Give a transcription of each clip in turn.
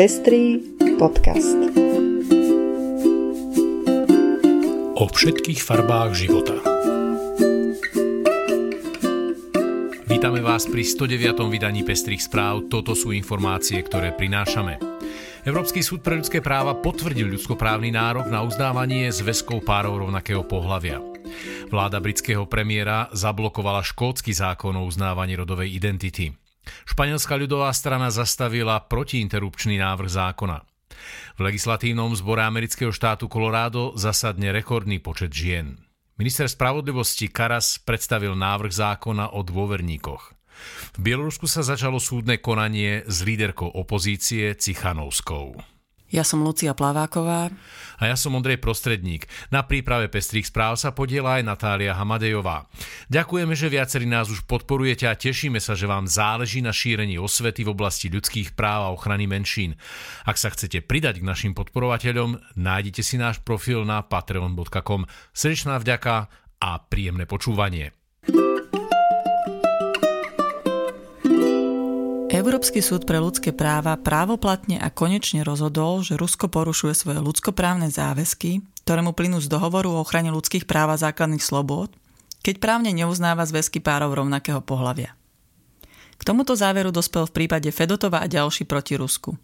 Pestrý podcast. O všetkých farbách života. Vítame vás pri 109. vydaní Pestrých správ. Toto sú informácie, ktoré prinášame. Európsky súd pre ľudské práva potvrdil ľudskoprávny nárok na uznávanie zväzkov párov rovnakého pohľavia. Vláda britského premiéra zablokovala škótsky zákon o uznávaní rodovej identity. Španielská ľudová strana zastavila protiinterrupčný návrh zákona. V legislatívnom zbore amerického štátu Colorado zasadne rekordný počet žien. Minister spravodlivosti Karas predstavil návrh zákona o dôverníkoch. V Bielorusku sa začalo súdne konanie s líderkou opozície Cichanovskou. Ja som Lucia Plaváková. A ja som Ondrej Prostredník. Na príprave Pestrých správ sa podiela aj Natália Hamadejová. Ďakujeme, že viacerí nás už podporujete a tešíme sa, že vám záleží na šírení osvety v oblasti ľudských práv a ochrany menšín. Ak sa chcete pridať k našim podporovateľom, nájdete si náš profil na patreon.com. Srdečná vďaka a príjemné počúvanie. Európsky súd pre ľudské práva právoplatne a konečne rozhodol, že Rusko porušuje svoje ľudskoprávne záväzky, ktoré mu plynú z dohovoru o ochrane ľudských práv a základných slobôd, keď právne neuznáva zväzky párov rovnakého pohľavia. K tomuto záveru dospel v prípade Fedotova a ďalší proti Rusku.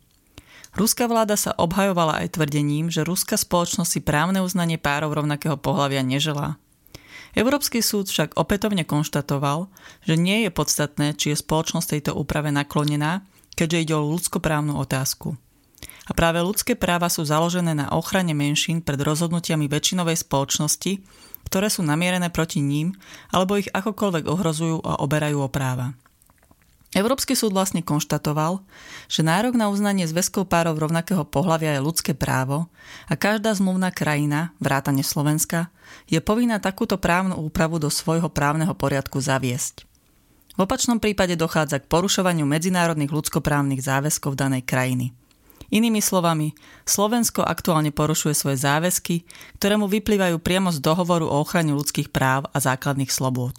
Ruská vláda sa obhajovala aj tvrdením, že ruská spoločnosť si právne uznanie párov rovnakého pohľavia neželá Európsky súd však opätovne konštatoval, že nie je podstatné, či je spoločnosť tejto úprave naklonená, keďže ide o ľudskoprávnu otázku. A práve ľudské práva sú založené na ochrane menšín pred rozhodnutiami väčšinovej spoločnosti, ktoré sú namierené proti ním alebo ich akokoľvek ohrozujú a oberajú o práva. Európsky súd vlastne konštatoval, že nárok na uznanie zväzkov párov rovnakého pohľavia je ľudské právo a každá zmluvná krajina, vrátane Slovenska, je povinná takúto právnu úpravu do svojho právneho poriadku zaviesť. V opačnom prípade dochádza k porušovaniu medzinárodných ľudskoprávnych záväzkov danej krajiny. Inými slovami, Slovensko aktuálne porušuje svoje záväzky, ktoré mu vyplývajú priamo z dohovoru o ochrane ľudských práv a základných slobôd.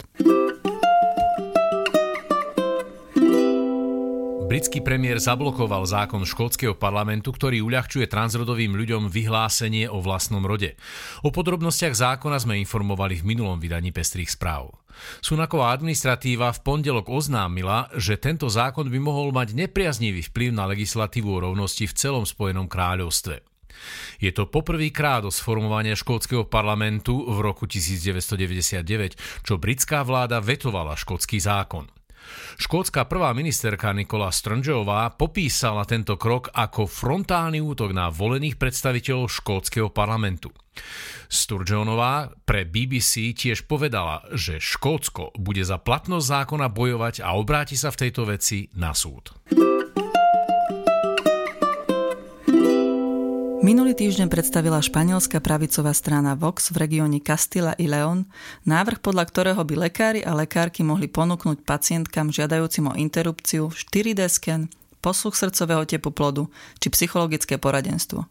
Britský premiér zablokoval zákon škótskeho parlamentu, ktorý uľahčuje transrodovým ľuďom vyhlásenie o vlastnom rode. O podrobnostiach zákona sme informovali v minulom vydaní Pestrých správ. Sunaková administratíva v pondelok oznámila, že tento zákon by mohol mať nepriaznivý vplyv na legislatívu o rovnosti v celom Spojenom kráľovstve. Je to poprvýkrát od sformovania škótskeho parlamentu v roku 1999, čo britská vláda vetovala škótsky zákon. Škótska prvá ministerka Nikola Sturgeová popísala tento krok ako frontálny útok na volených predstaviteľov škótskeho parlamentu. Sturgeonová pre BBC tiež povedala, že Škótsko bude za platnosť zákona bojovať a obráti sa v tejto veci na súd. Minulý týždeň predstavila španielská pravicová strana Vox v regióne Castilla y León návrh, podľa ktorého by lekári a lekárky mohli ponúknuť pacientkam žiadajúcim o interrupciu 4D sken, posluch srdcového tepu plodu či psychologické poradenstvo.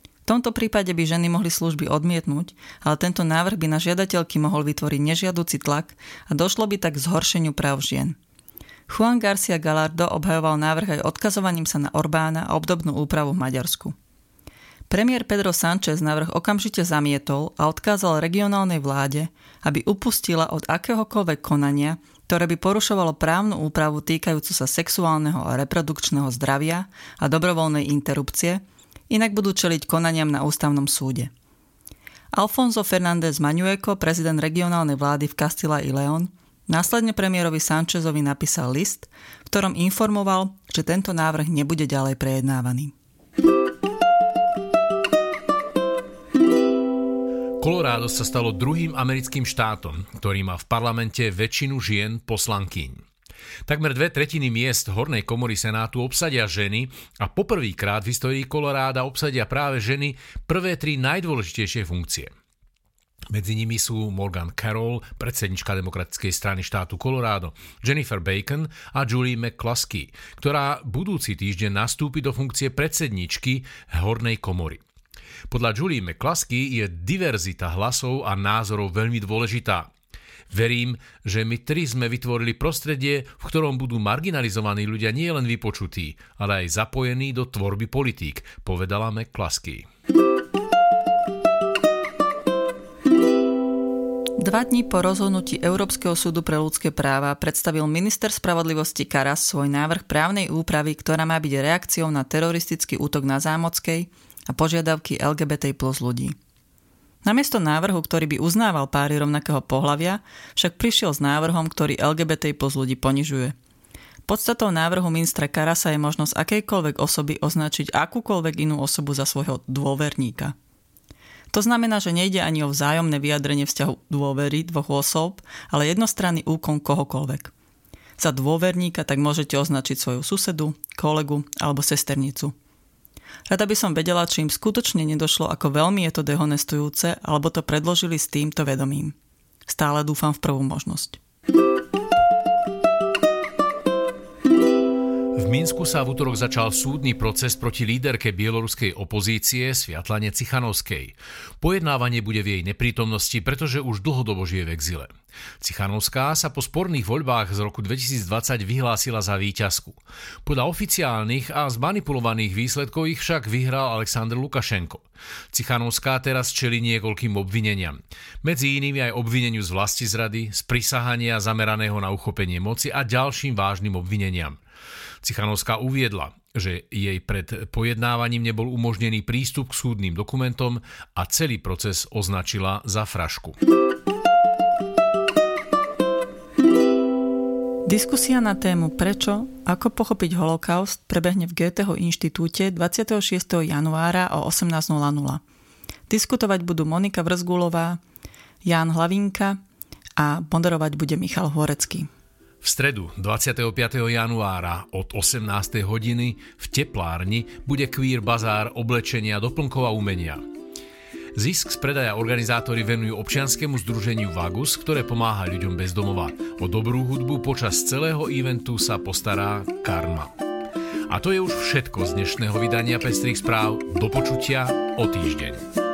V tomto prípade by ženy mohli služby odmietnúť, ale tento návrh by na žiadateľky mohol vytvoriť nežiaduci tlak a došlo by tak k zhoršeniu práv žien. Juan Garcia Galardo obhajoval návrh aj odkazovaním sa na Orbána a obdobnú úpravu v Maďarsku. Premiér Pedro Sánchez návrh okamžite zamietol a odkázal regionálnej vláde, aby upustila od akéhokoľvek konania, ktoré by porušovalo právnu úpravu týkajúcu sa sexuálneho a reprodukčného zdravia a dobrovoľnej interrupcie, inak budú čeliť konaniam na ústavnom súde. Alfonso Fernández Manueco, prezident regionálnej vlády v Castilla y León, následne premiérovi Sanchezovi napísal list, v ktorom informoval, že tento návrh nebude ďalej prejednávaný. Colorado sa stalo druhým americkým štátom, ktorý má v parlamente väčšinu žien poslankyň. Takmer dve tretiny miest Hornej komory Senátu obsadia ženy a poprvýkrát v histórii Koloráda obsadia práve ženy prvé tri najdôležitejšie funkcie. Medzi nimi sú Morgan Carroll, predsednička demokratickej strany štátu Colorado, Jennifer Bacon a Julie McCluskey, ktorá budúci týždeň nastúpi do funkcie predsedničky Hornej komory. Podľa Julie McCluskey je diverzita hlasov a názorov veľmi dôležitá. Verím, že my tri sme vytvorili prostredie, v ktorom budú marginalizovaní ľudia nielen vypočutí, ale aj zapojení do tvorby politík, povedala McCluskey. Dva dní po rozhodnutí Európskeho súdu pre ľudské práva predstavil minister spravodlivosti Karas svoj návrh právnej úpravy, ktorá má byť reakciou na teroristický útok na Zámockej a požiadavky LGBT plus ľudí. Namiesto návrhu, ktorý by uznával páry rovnakého pohľavia, však prišiel s návrhom, ktorý LGBT plus ľudí ponižuje. Podstatou návrhu ministra Karasa je možnosť akejkoľvek osoby označiť akúkoľvek inú osobu za svojho dôverníka. To znamená, že nejde ani o vzájomné vyjadrenie vzťahu dôvery dvoch osôb, ale jednostranný úkon kohokoľvek. Za dôverníka tak môžete označiť svoju susedu, kolegu alebo sesternicu. Rada by som vedela, či im skutočne nedošlo, ako veľmi je to dehonestujúce, alebo to predložili s týmto vedomím. Stále dúfam v prvú možnosť. V Minsku sa v útorok začal súdny proces proti líderke bieloruskej opozície Sviatlane Cichanovskej. Pojednávanie bude v jej neprítomnosti, pretože už dlhodobo žije v exile. Cichanovská sa po sporných voľbách z roku 2020 vyhlásila za víťazku. Podľa oficiálnych a zmanipulovaných výsledkov ich však vyhral Aleksandr Lukašenko. Cichanovská teraz čeli niekoľkým obvineniam. Medzi inými aj obvineniu z vlasti zrady, z prisahania zameraného na uchopenie moci a ďalším vážnym obvineniam. Cichanovská uviedla, že jej pred pojednávaním nebol umožnený prístup k súdnym dokumentom a celý proces označila za frašku. Diskusia na tému Prečo, ako pochopiť holokaust prebehne v Goetheho inštitúte 26. januára o 18.00. Diskutovať budú Monika Vrzgulová, Ján Hlavinka a moderovať bude Michal Horecký. V stredu 25. januára od 18. hodiny v teplárni bude Queer Bazár oblečenia, doplnkov a umenia. Zisk z predaja organizátori venujú občianskému združeniu Vagus, ktoré pomáha ľuďom bez domova. O dobrú hudbu počas celého eventu sa postará Karma. A to je už všetko z dnešného vydania Pestrých správ. Do počutia o týždeň.